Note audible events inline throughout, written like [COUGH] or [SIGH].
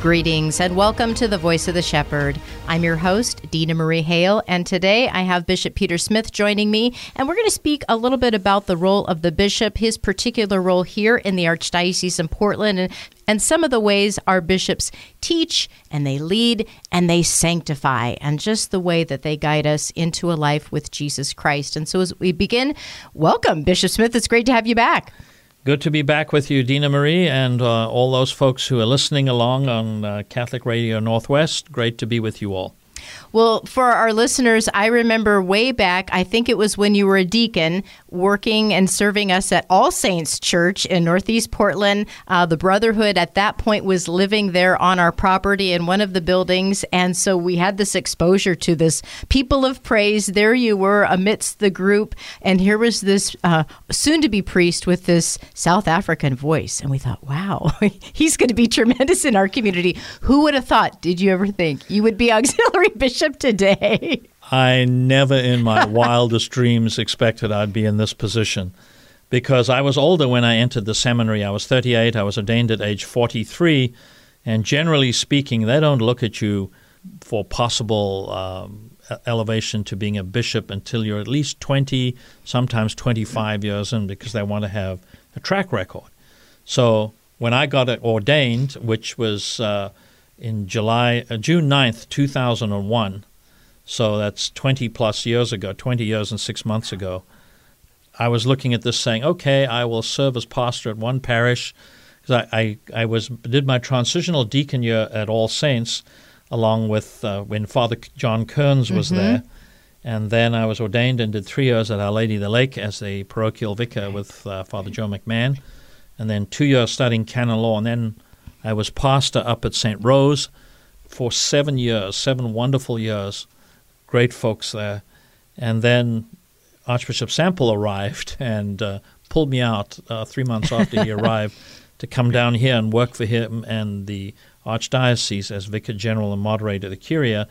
Greetings and welcome to the Voice of the Shepherd. I'm your host, Dina Marie Hale, and today I have Bishop Peter Smith joining me, and we're going to speak a little bit about the role of the bishop, his particular role here in the Archdiocese in Portland, and, and some of the ways our bishops teach and they lead and they sanctify, and just the way that they guide us into a life with Jesus Christ. And so as we begin, welcome, Bishop Smith. It's great to have you back. Good to be back with you, Dina Marie, and uh, all those folks who are listening along on uh, Catholic Radio Northwest. Great to be with you all. Well, for our listeners, I remember way back, I think it was when you were a deacon working and serving us at All Saints Church in Northeast Portland. Uh, the Brotherhood at that point was living there on our property in one of the buildings. And so we had this exposure to this people of praise. There you were amidst the group. And here was this uh, soon to be priest with this South African voice. And we thought, wow, [LAUGHS] he's going to be tremendous in our community. Who would have thought? Did you ever think you would be [LAUGHS] auxiliary bishop today? I never in my [LAUGHS] wildest dreams expected I'd be in this position because I was older when I entered the seminary. I was 38, I was ordained at age 43, and generally speaking, they don't look at you for possible um, elevation to being a bishop until you're at least 20, sometimes 25 years in because they want to have a track record. So when I got ordained, which was uh, in July, uh, June 9th, 2001, so that's 20 plus years ago, 20 years and six months ago. I was looking at this saying, okay, I will serve as pastor at one parish. Because I, I, I, was did my transitional deacon year at All Saints, along with uh, when Father John Kearns was mm-hmm. there, and then I was ordained and did three years at Our Lady of the Lake as a parochial vicar with uh, Father Joe McMahon, and then two years studying canon law, and then I was pastor up at St. Rose for seven years, seven wonderful years great folks there. And then Archbishop Sample arrived [LAUGHS] and uh, pulled me out uh, three months after he [LAUGHS] arrived to come down here and work for him and the Archdiocese as Vicar General and Moderator of the Curia.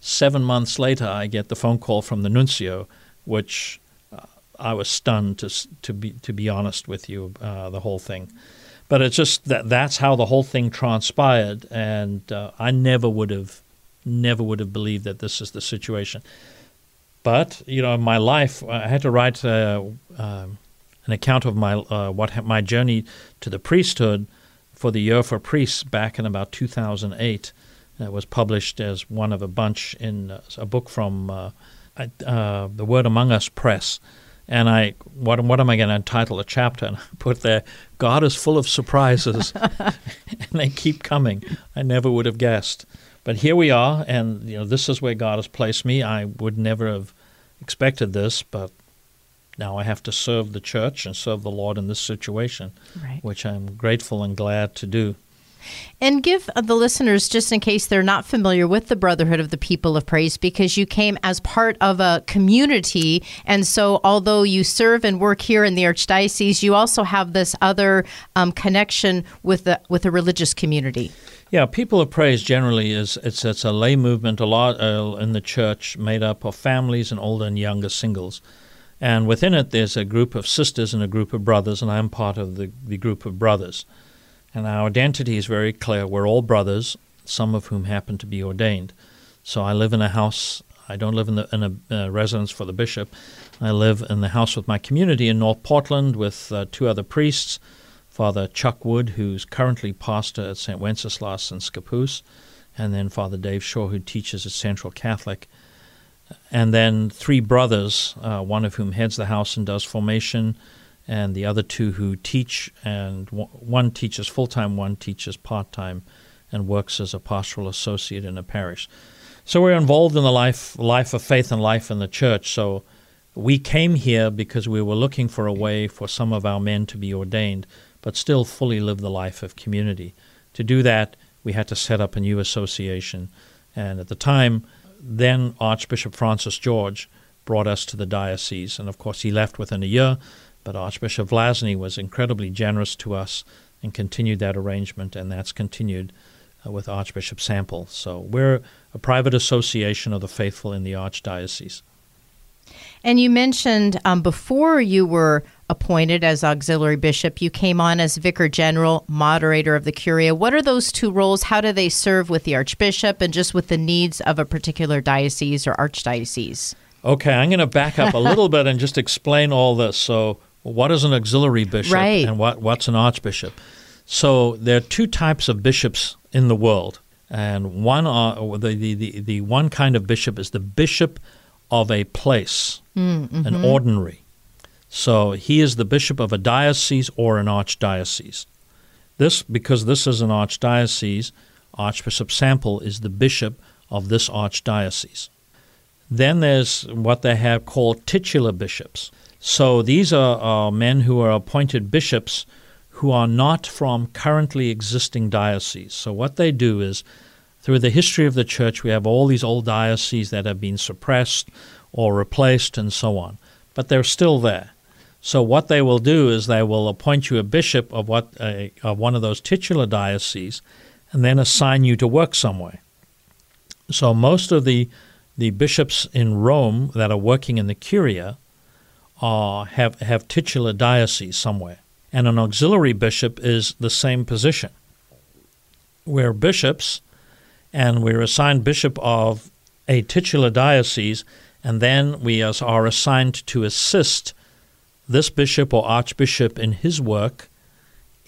Seven months later, I get the phone call from the nuncio, which uh, I was stunned to to be to be honest with you, uh, the whole thing. But it's just that that's how the whole thing transpired, and uh, I never would have never would have believed that this is the situation. But you know, in my life, I had to write uh, uh, an account of my uh, what my journey to the priesthood for the year for priests back in about 2008. It was published as one of a bunch in uh, a book from uh, the Word Among Us Press. And I, what, what am I going to entitle a chapter? [LAUGHS] And I put there, God is full of surprises, and they keep coming. I never would have guessed. But here we are, and you know this is where God has placed me. I would never have expected this, but now I have to serve the church and serve the Lord in this situation, right. which I'm grateful and glad to do. And give the listeners, just in case they're not familiar with the Brotherhood of the People of Praise, because you came as part of a community. And so, although you serve and work here in the Archdiocese, you also have this other um, connection with the, with the religious community. Yeah, People of Praise generally is it's, it's a lay movement, a lot uh, in the church made up of families and older and younger singles. And within it, there's a group of sisters and a group of brothers, and I'm part of the, the group of brothers. And our identity is very clear. We're all brothers, some of whom happen to be ordained. So I live in a house. I don't live in, the, in a uh, residence for the bishop. I live in the house with my community in North Portland with uh, two other priests, Father Chuck Wood, who's currently pastor at St. Wenceslaus in Scappoose, and then Father Dave Shaw, who teaches at Central Catholic. and then three brothers, uh, one of whom heads the house and does formation, and the other two who teach, and one teaches full time, one teaches part time, and works as a pastoral associate in a parish. So we're involved in the life life of faith and life in the church. So we came here because we were looking for a way for some of our men to be ordained, but still fully live the life of community. To do that, we had to set up a new association, and at the time, then Archbishop Francis George brought us to the diocese, and of course he left within a year. But Archbishop Vlazny was incredibly generous to us and continued that arrangement, and that's continued uh, with Archbishop Sample. So we're a private association of the faithful in the Archdiocese. And you mentioned um, before you were appointed as auxiliary bishop, you came on as vicar general, moderator of the curia. What are those two roles? How do they serve with the archbishop and just with the needs of a particular diocese or archdiocese? Okay, I'm going to back up a little [LAUGHS] bit and just explain all this. So, what is an auxiliary bishop right. and what, what's an archbishop? So, there are two types of bishops in the world. And one, uh, the, the, the, the one kind of bishop is the bishop of a place, mm-hmm. an ordinary. So he is the bishop of a diocese or an archdiocese. This, because this is an archdiocese, Archbishop Sample is the bishop of this archdiocese. Then there's what they have called titular bishops. So these are, are men who are appointed bishops who are not from currently existing dioceses. So what they do is, through the history of the church, we have all these old dioceses that have been suppressed or replaced and so on, but they're still there. So what they will do is they will appoint you a bishop of what uh, of one of those titular dioceses, and then assign you to work somewhere. So most of the the bishops in Rome that are working in the curia are have have titular diocese somewhere, and an auxiliary bishop is the same position. We're bishops, and we're assigned bishop of a titular diocese, and then we are assigned to assist this bishop or archbishop in his work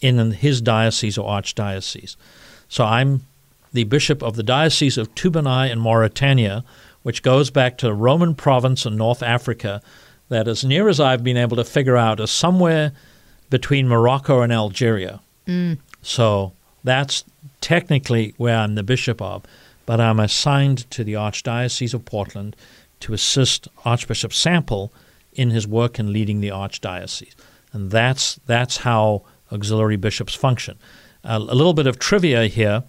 in his diocese or archdiocese. So I'm the bishop of the Diocese of Tubunae in Mauretania, which goes back to Roman province in North Africa that, as near as I've been able to figure out, is somewhere between Morocco and Algeria. Mm. So that's technically where I'm the bishop of, but I'm assigned to the Archdiocese of Portland to assist Archbishop Sample in his work in leading the archdiocese. And that's, that's how auxiliary bishops function. Uh, a little bit of trivia here.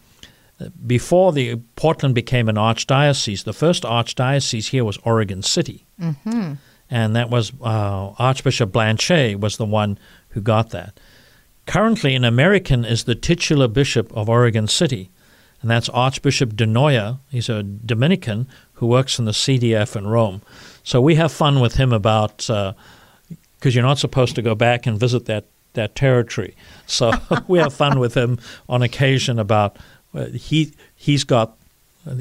Before the Portland became an archdiocese, the first archdiocese here was Oregon City. Mm-hmm. And that was uh, Archbishop Blanchet was the one who got that. Currently, an American is the titular bishop of Oregon City, and that's Archbishop Di Noia. He's a Dominican who works in the CDF in Rome. So we have fun with him about because uh, you're not supposed to go back and visit that that territory. So [LAUGHS] we have fun with him on occasion about uh, he he's got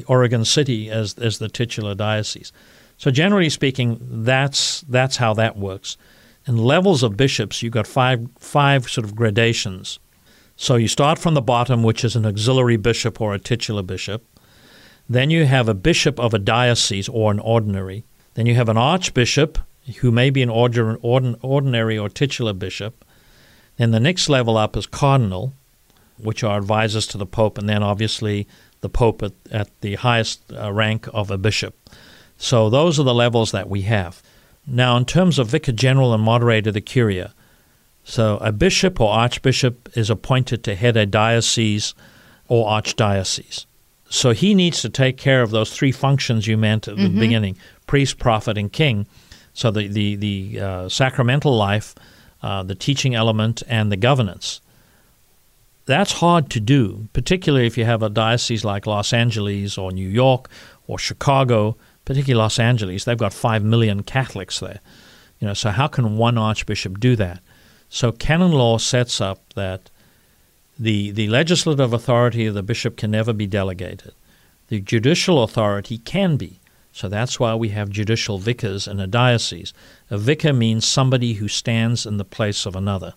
Oregon City as as the titular diocese. So generally speaking, that's that's how that works. In levels of bishops, you've got five five sort of gradations. So you start from the bottom, which is an auxiliary bishop or a titular bishop. Then you have a bishop of a diocese or an ordinary. Then you have an archbishop who may be an ordinary or titular bishop. Then the next level up is cardinal, which are advisors to the pope, and then obviously the pope at, at the highest uh, rank of a bishop. So those are the levels that we have. Now, in terms of vicar general and moderator of the curia, so a bishop or archbishop is appointed to head a diocese or archdiocese. So he needs to take care of those three functions you meant at mm-hmm. the beginning priest, prophet, and king. So the, the, the uh, sacramental life, uh, the teaching element, and the governance. That's hard to do, particularly if you have a diocese like Los Angeles or New York or Chicago, particularly Los Angeles. They've got 5 million Catholics there. You know, so how can one archbishop do that? So canon law sets up that the, the legislative authority of the bishop can never be delegated. The judicial authority can be. So that's why we have judicial vicars in a diocese. A vicar means somebody who stands in the place of another.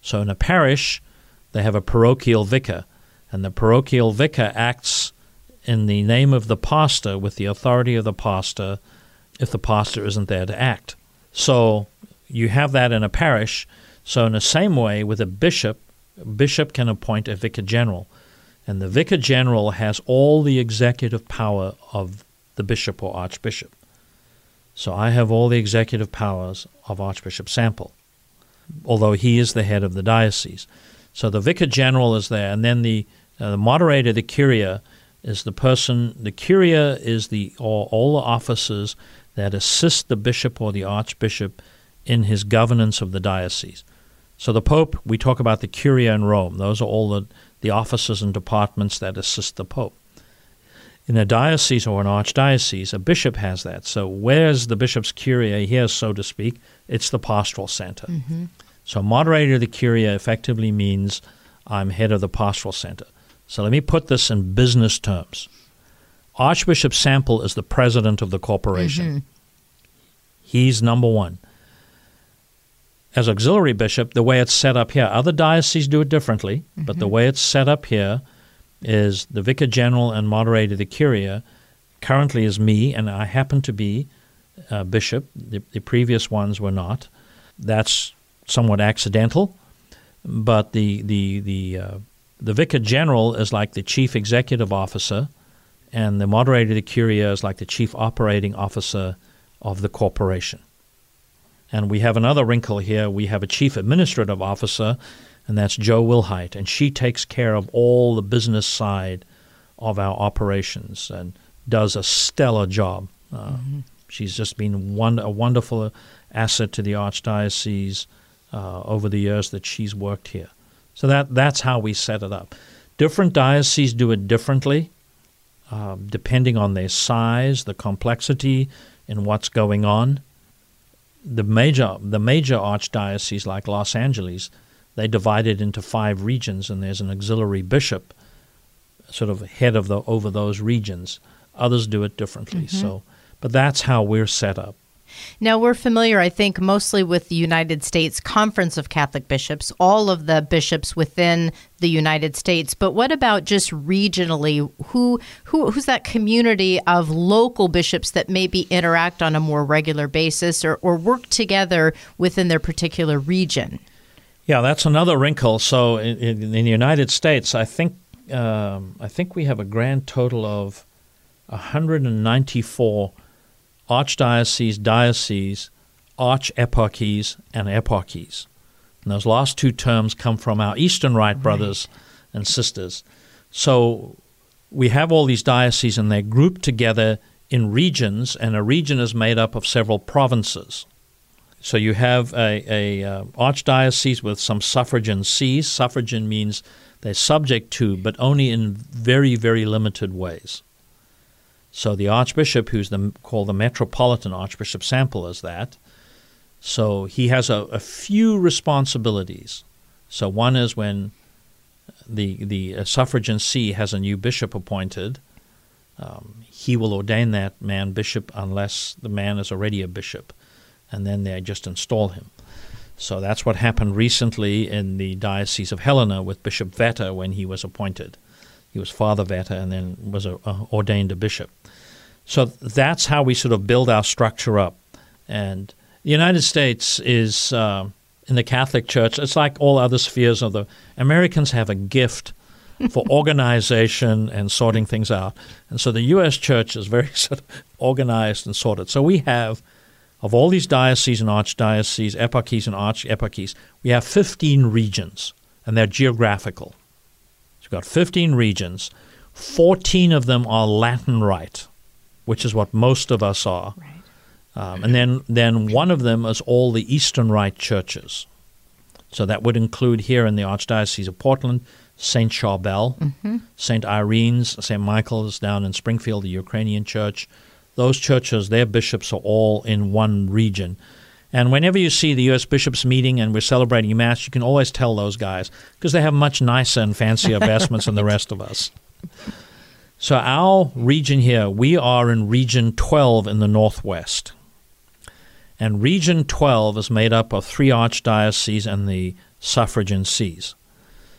So in a parish, they have a parochial vicar, and the parochial vicar acts in the name of the pastor with the authority of the pastor if the pastor isn't there to act. So you have that in a parish. So, in the same way, with a bishop, a bishop can appoint a vicar general. And the vicar general has all the executive power of the bishop or archbishop. So I have all the executive powers of Archbishop Sample, although he is the head of the diocese. So the vicar general is there, and then the, uh, the moderator, the curia, is the person. The curia is the all, all the officers that assist the bishop or the archbishop in his governance of the diocese. So the pope, we talk about the curia in Rome. Those are all the, the officers and departments that assist the pope. In a diocese or an archdiocese, a bishop has that. So where's the bishop's curia here, so to speak? It's the pastoral center. Mm-hmm. So moderator of the curia effectively means I'm head of the pastoral center. So let me put this in business terms. Archbishop Sample is the president of the corporation. Mm-hmm. He's number one. As auxiliary bishop, the way it's set up here, other dioceses do it differently, but the way it's set up here is the vicar general and moderator of the curia currently is me, and I happen to be a bishop. The, the previous ones were not. That's somewhat accidental, but the the the uh, the vicar general is like the chief executive officer, and the moderator of the curia is like the chief operating officer of the corporation. And we have another wrinkle here. We have a chief administrative officer, and that's Joe Wilhite, and she takes care of all the business side of our operations and does a stellar job. Uh, She's just been one, a wonderful asset to the archdiocese uh, over the years that she's worked here. So that that's how we set it up. Different dioceses do it differently, um, depending on their size, the complexity, and what's going on. The major the major archdioceses like Los Angeles, they divide it into five regions, and there's an auxiliary bishop, sort of head of the over those regions. Others do it differently. So, but that's how we're set up. Now, we're familiar, I think, mostly with the United States Conference of Catholic Bishops, all of the bishops within the United States. But what about just regionally? Who, who Who's that community of local bishops that maybe interact on a more regular basis or, or work together within their particular region? Yeah, that's another wrinkle. So in, in, in the United States, I think um, I think we have a grand total of 194 archdioceses, dioceses, archeparchies, and eparchies. And those last two terms come from our Eastern Rite brothers and sisters. So we have all these dioceses, and they're grouped together in regions, and a region is made up of several provinces. So you have a, a uh, archdiocese with some suffragan sees. Suffragan means they're subject to, but only in very, very limited ways. So the archbishop, who's the, called the metropolitan archbishop, Sample is that. So he has a, a few responsibilities. So one is when the the uh, suffragan see has a new bishop appointed, um, he will ordain that man bishop unless the man is already a bishop, and then they just install him. So that's what happened recently in the Diocese of Helena with Bishop Vetter when he was appointed. He was Father Vetter and then was a, a ordained a bishop. So that's how we sort of build our structure up. And the United States is, uh, in the Catholic Church, it's like all other spheres of the. Americans have a gift [LAUGHS] for organization and sorting things out. And so the U.S. Church is very [LAUGHS] sort of organized and sorted. So we have, of all these dioceses and archdioceses, eparchies and archeparchies, we have 15 regions, and they're geographical. Got 15 regions. 14 of them are Latin Rite, which is what most of us are. Right. Um, and then, then one of them is all the Eastern Rite churches. So that would include here in the Archdiocese of Portland, St. Charbel, St. Irene's, St. Michael's down in Springfield, the Ukrainian church. Those churches, their bishops are all in one region. And whenever you see the U.S. bishops meeting and we're celebrating Mass, you can always tell those guys because they have much nicer and fancier [LAUGHS] vestments than the rest of us. So, our region here, we are in Region 12 in the Northwest. And Region 12 is made up of three archdioceses and the suffragan sees.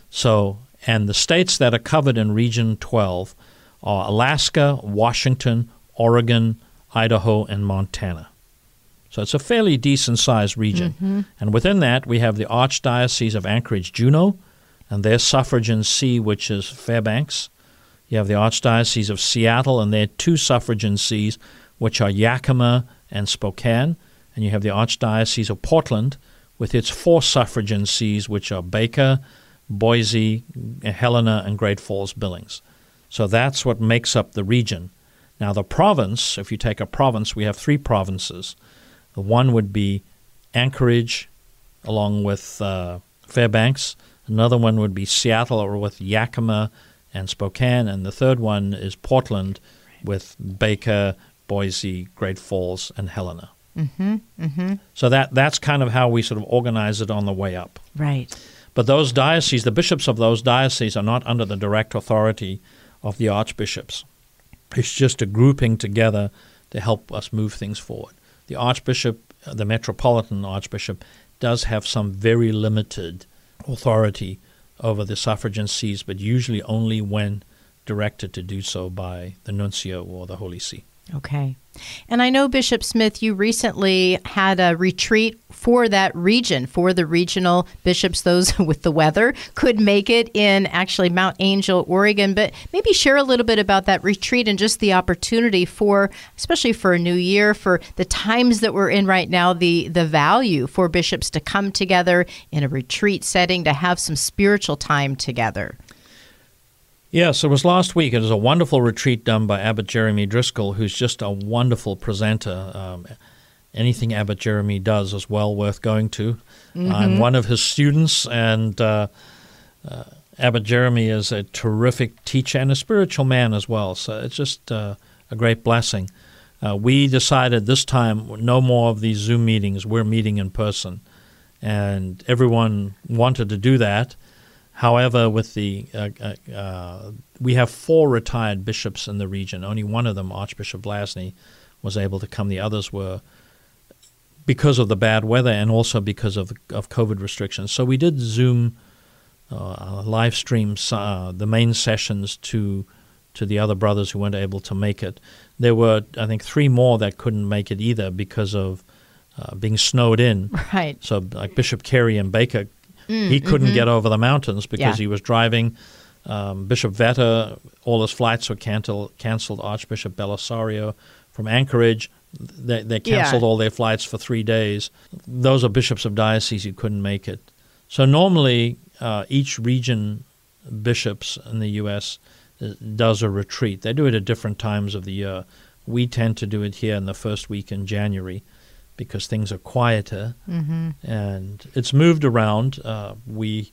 So, and the states that are covered in Region 12 are Alaska, Washington, Oregon, Idaho, and Montana. So it's a fairly decent sized region. Mm-hmm. And within that, we have the Archdiocese of Anchorage Juneau and their suffragan see, which is Fairbanks. You have the Archdiocese of Seattle and their two suffragan sees, which are Yakima and Spokane. And you have the Archdiocese of Portland with its four suffragan sees, which are Baker, Boise, Helena, and Great Falls Billings. So that's what makes up the region. Now, the province, if you take a province, we have three provinces. The one would be Anchorage, along with uh, Fairbanks. Another one would be Seattle, or with Yakima and Spokane. And the third one is Portland, with Baker, Boise, Great Falls, and Helena. Mm-hmm, mm-hmm. So that that's kind of how we sort of organize it on the way up. Right. But those dioceses, the bishops of those dioceses, are not under the direct authority of the archbishops. It's just a grouping together to help us move things forward. The archbishop, uh, the metropolitan archbishop, does have some very limited authority over the suffragan sees, but usually only when directed to do so by the nuncio or the Holy See. Okay. And I know, Bishop Smith, you recently had a retreat for that region, for the regional bishops, those [LAUGHS] with the weather, could make it in actually Mount Angel, Oregon. But maybe share a little bit about that retreat and just the opportunity for, especially for a new year, for the times that we're in right now, the, the value for bishops to come together in a retreat setting to have some spiritual time together. Yes, it was last week. It was a wonderful retreat done by Abbot Jeremy Driscoll, who's just a wonderful presenter. Um, anything Abbot Jeremy does is well worth going to. I'm one of his students, and uh, uh, Abbot Jeremy is a terrific teacher and a spiritual man as well. So it's just uh, a great blessing. Uh, we decided this time no more of these Zoom meetings. We're meeting in person, and everyone wanted to do that. However, with the uh, uh, uh, we have four retired bishops in the region. Only one of them, Archbishop Vlazny, was able to come. The others were because of the bad weather and also because of of COVID restrictions. So we did Zoom uh, live streams uh, the main sessions to to the other brothers who weren't able to make it. There were, I think, three more that couldn't make it either because of uh, being snowed in. [LAUGHS] Right. So, like Bishop Cary and Baker, he couldn't get over the mountains because Yeah. he was driving. Um, Bishop Vetter, all his flights were cancel- canceled. Archbishop Bellisario from Anchorage, they, they Yeah. canceled all their flights for three days. Those are bishops of dioceses who couldn't make it. So normally, uh, each region bishops in the U.S. uh, does a retreat. They do it at different times of the year. We tend to do it here in the first week in January because things are quieter and it's moved around. Uh, we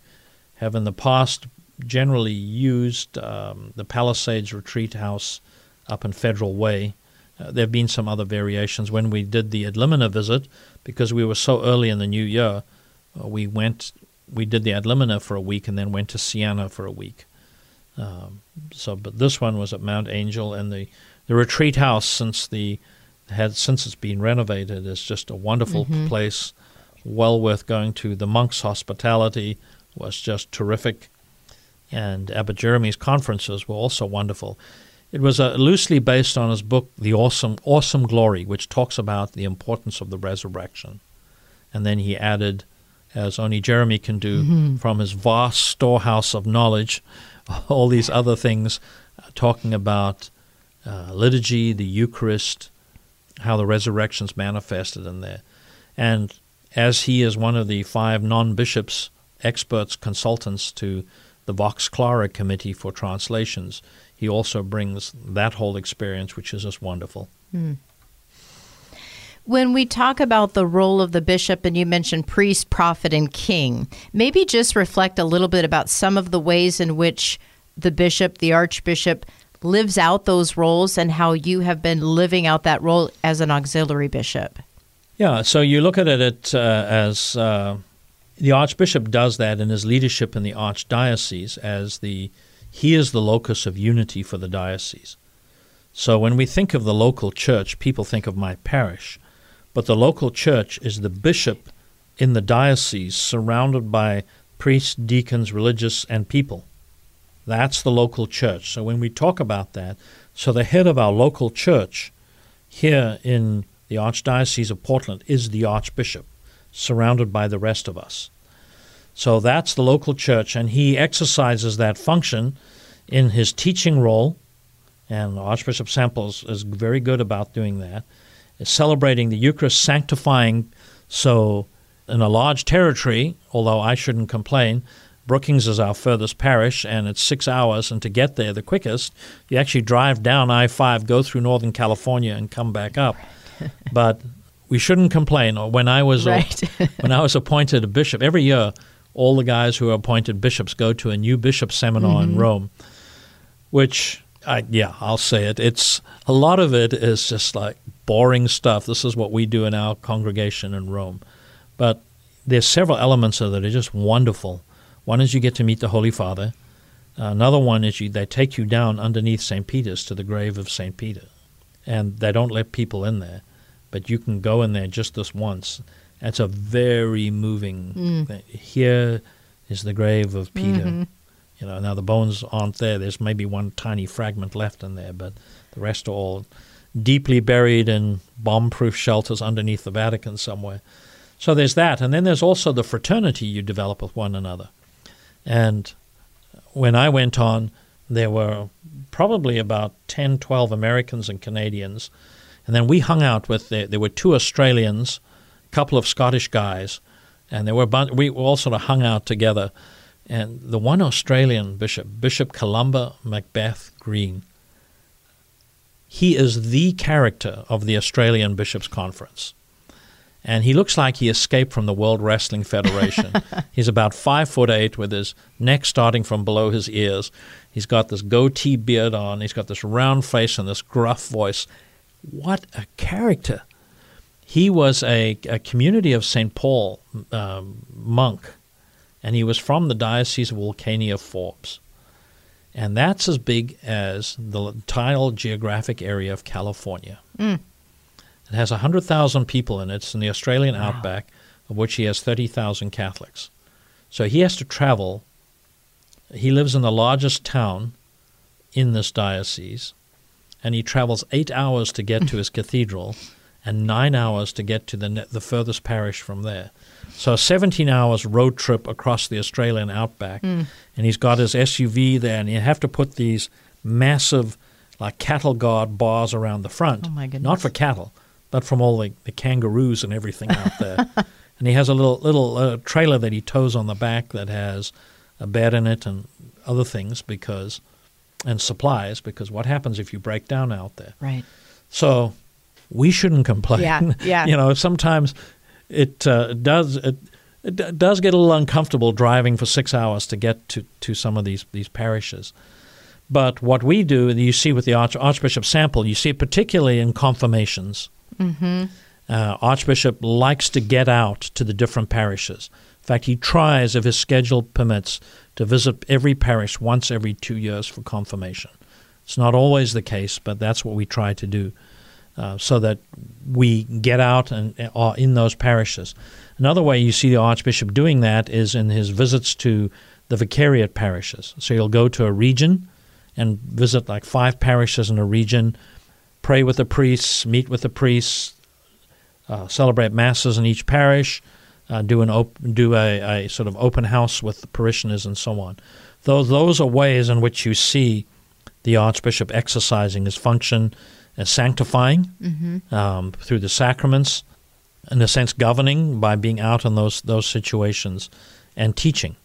have in the past generally used um, the Palisades Retreat House up in Federal Way. Uh, there have been some other variations. When we did the Ad Limina visit, because we were so early in the new year, uh, we went, we did the Ad Limina for a week and then went to Siena for a week. Um, so, but this one was at Mount Angel, and the, the retreat house since the had since it's been renovated is just a wonderful place, well worth going to. The monks' hospitality was just terrific, and Abbot Jeremy's conferences were also wonderful. It was uh, loosely based on his book, The Awesome Awesome Glory, which talks about the importance of the resurrection, and then he added, as only Jeremy can do, from his vast storehouse of knowledge, [LAUGHS] all these other things, uh, talking about uh, liturgy, the Eucharist, how the resurrection's manifested in there. And as he is one of the five non bishops, experts, consultants to the Vox Clara Committee for Translations, he also brings that whole experience, which is just wonderful. Hmm. When we talk about the role of the bishop, and you mentioned priest, prophet, and king, maybe just reflect a little bit about some of the ways in which the bishop, the archbishop, lives out those roles and how you have been living out that role as an auxiliary bishop. Yeah, so you look at it uh, as uh, the archbishop does that in his leadership in the archdiocese as the he is the locus of unity for the diocese. So when we think of the local church, people think of my parish, but the local church is the bishop in the diocese surrounded by priests, deacons, religious, and people. That's the local church. So when we talk about that, so the head of our local church here in the Archdiocese of Portland is the Archbishop, surrounded by the rest of us. So that's the local church, and he exercises that function in his teaching role. And Archbishop Samples is very good about doing that. Is celebrating the Eucharist, sanctifying. So, in a large territory, although I shouldn't complain, Brookings is our furthest parish, and it's six hours. And to get there the quickest, you actually drive down I 5, go through Northern California, and come back up. [LAUGHS] but we shouldn't complain. When I was right. [LAUGHS] when I was appointed a bishop, every year all the guys who are appointed bishops go to a new bishop seminar mm-hmm. in Rome, which I, yeah, I'll say it. It's a lot of it is just like boring stuff. This is what we do in our congregation in Rome, but there's several elements of it that are just wonderful. One is you get to meet the Holy Father. Another one is you, they take you down underneath St. Peter's to the grave of St. Peter, and they don't let people in there, but you can go in there just this once that's a very moving mm. thing. Here is the grave of Peter. Mm-hmm. You know, now the bones aren't there. There's maybe one tiny fragment left in there, but the rest are all deeply buried in bomb-proof shelters underneath the Vatican somewhere. So there's that, and then there's also the fraternity you develop with one another. And when I went on, there were probably about 10, 12 Americans and Canadians. And then we hung out with, the, there were two Australians a couple of Scottish guys, and there were bunch, we all sort of hung out together. And the one Australian bishop, Bishop Columba Macbeth Green, he is the character of the Australian Bishops' Conference. And he looks like he escaped from the World Wrestling Federation. [LAUGHS] He's about five foot eight with his neck starting from below his ears. He's got this goatee beard on. He's got this round face and this gruff voice. What a character! he was a, a community of St. Paul um, monk, and he was from the Diocese of Wilcannia Forbes. And that's as big as the entire geographic area of California. Mm. It has 100,000 people in it. It's in the Australian wow. outback, of which he has 30,000 Catholics. So he has to travel. He lives in the largest town in this diocese, and he travels eight hours to get to [LAUGHS] his cathedral and nine hours to get to the, the furthest parish from there. So a 17 hours road trip across the Australian outback. Mm. And he's got his SUV there, and you have to put these massive, like cattle guard bars around the front. Oh, my goodness. Not for cattle, but from all the, the kangaroos and everything out there. [LAUGHS] and he has a little, little uh, trailer that he tows on the back that has a bed in it and other things because, and supplies, because what happens if you break down out there? Right. So we shouldn't complain. Yeah, yeah. [LAUGHS] you know, sometimes it uh, does it, it does get a little uncomfortable driving for six hours to get to, to some of these these parishes. But what we do, you see with the Arch, Archbishop Sample, you see it particularly in confirmations. Mm-hmm. Uh, Archbishop likes to get out to the different parishes. In fact, he tries, if his schedule permits, to visit every parish once every two years for confirmation. It's not always the case, but that's what we try to do. Uh, so that we get out and are in those parishes. Another way you see the Archbishop doing that is in his visits to the vicariate parishes. So he'll go to a region and visit like five parishes in a region, pray with the priests, meet with the priests, uh, celebrate masses in each parish, uh, do an op- do a, a, sort of open house with the parishioners and so on. Those those are ways in which you see the Archbishop exercising his function as sanctifying mm-hmm. um, through the sacraments, in a sense, governing by being out in those those situations, and teaching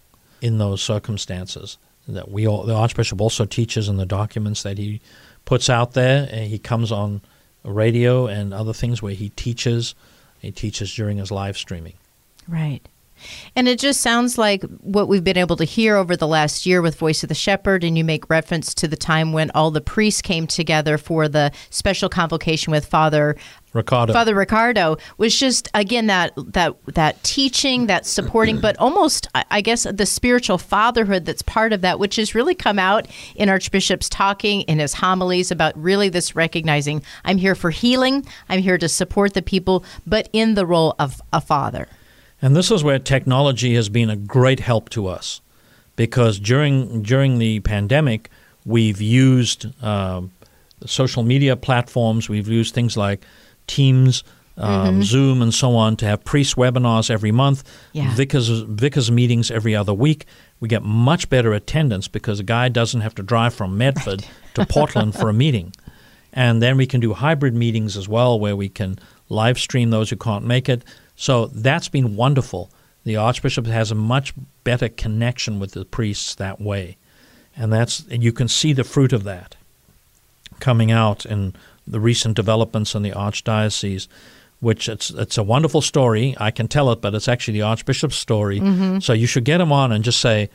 in those circumstances. That we all, the Archbishop also teaches in the documents that he puts out there. And he comes on radio and other things where he teaches. He teaches during his live streaming. Right. And it just sounds like what we've been able to hear over the last year with Voice of the Shepherd, and you make reference to the time when all the priests came together for the special convocation with Father Riccardo. Father Riccardo was just again that that that teaching, that supporting, but almost I guess the spiritual fatherhood that's part of that, which has really come out in Archbishop's talking in his homilies about really this recognizing I'm here for healing, I'm here to support the people, but in the role of a father. And this is where technology has been a great help to us because during, during the pandemic, we've used uh, social media platforms. We've used things like Teams, um, Mm-hmm. Zoom, and so on to have priest webinars every month, Yeah. vicars vicars meetings every other week. We get much better attendance because a guy doesn't have to drive from Medford [LAUGHS] to Portland for a meeting. And then we can do hybrid meetings as well where we can live stream those who can't make it. So that's been wonderful. The Archbishop has a much better connection with the priests that way. And that's and you can see the fruit of that coming out in the recent developments in the Archdiocese, which it's it's a wonderful story. I can tell it, but it's actually the Archbishop's story. Mm-hmm. So you should get him on and just say,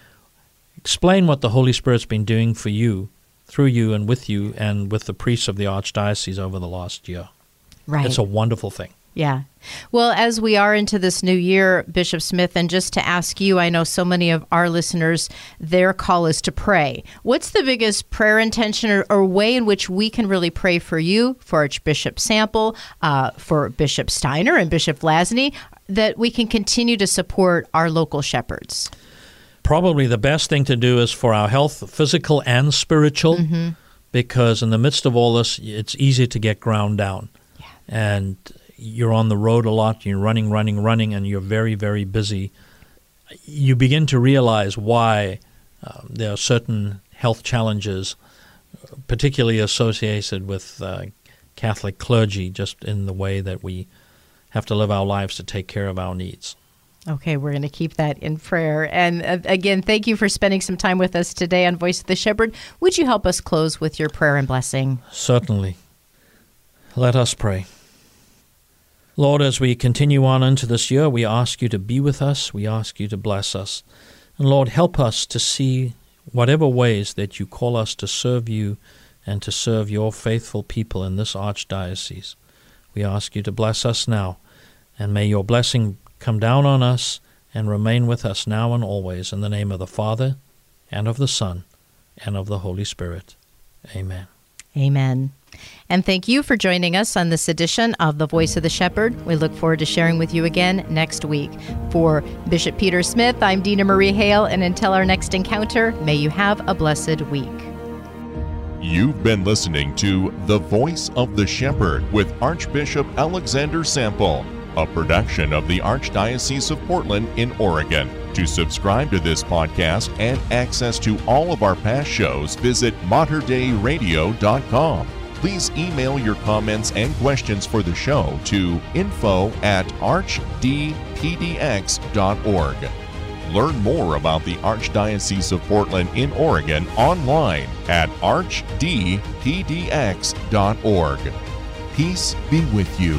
explain what the Holy Spirit's been doing for you, through you, and with you, and with the priests of the Archdiocese over the last year. Right. It's a wonderful thing. Yeah. Well, as we are into this new year, Bishop Smith, and just to ask you, I know so many of our listeners, their call is to pray. What's the biggest prayer intention or, or way in which we can really pray for you, for Archbishop Sample, uh, for Bishop Steiner and Bishop Vlazny, that we can continue to support our local shepherds? probably the best thing to do is for our health, physical and spiritual, because in the midst of all this, it's easy to get ground down. And you're on the road a lot, you're running, running, running, and you're very, very busy. You begin to realize why um, there are certain health challenges, uh, particularly associated with uh, Catholic clergy, just in the way that we have to live our lives to take care of our needs. Okay, we're going to keep that in prayer. And uh, again, thank you for spending some time with us today on Voice of the Shepherd. Would you help us close with your prayer and blessing? Certainly. Let us pray. Lord, as we continue on into this year, we ask you to be with us. We ask you to bless us. And Lord, help us to see whatever ways that you call us to serve you and to serve your faithful people in this archdiocese. We ask you to bless us now, and may your blessing come down on us and remain with us now and always. In the name of the Father, and of the Son, and of the Holy Spirit. Amen. Amen. And thank you for joining us on this edition of The Voice of the Shepherd. We look forward to sharing with you again next week. For Bishop Peter Smith, I'm Dina Marie Hale, and until our next encounter, may you have a blessed week. You've been listening to The Voice of the Shepherd with Archbishop Alexander Sample, a production of the Archdiocese of Portland in Oregon. To subscribe to this podcast and access to all of our past shows, visit materdeiradio.com. Please email your comments and questions for the show to info at archdpdx.org. Learn more about the Archdiocese of Portland in Oregon online at archdpdx.org. Peace be with you.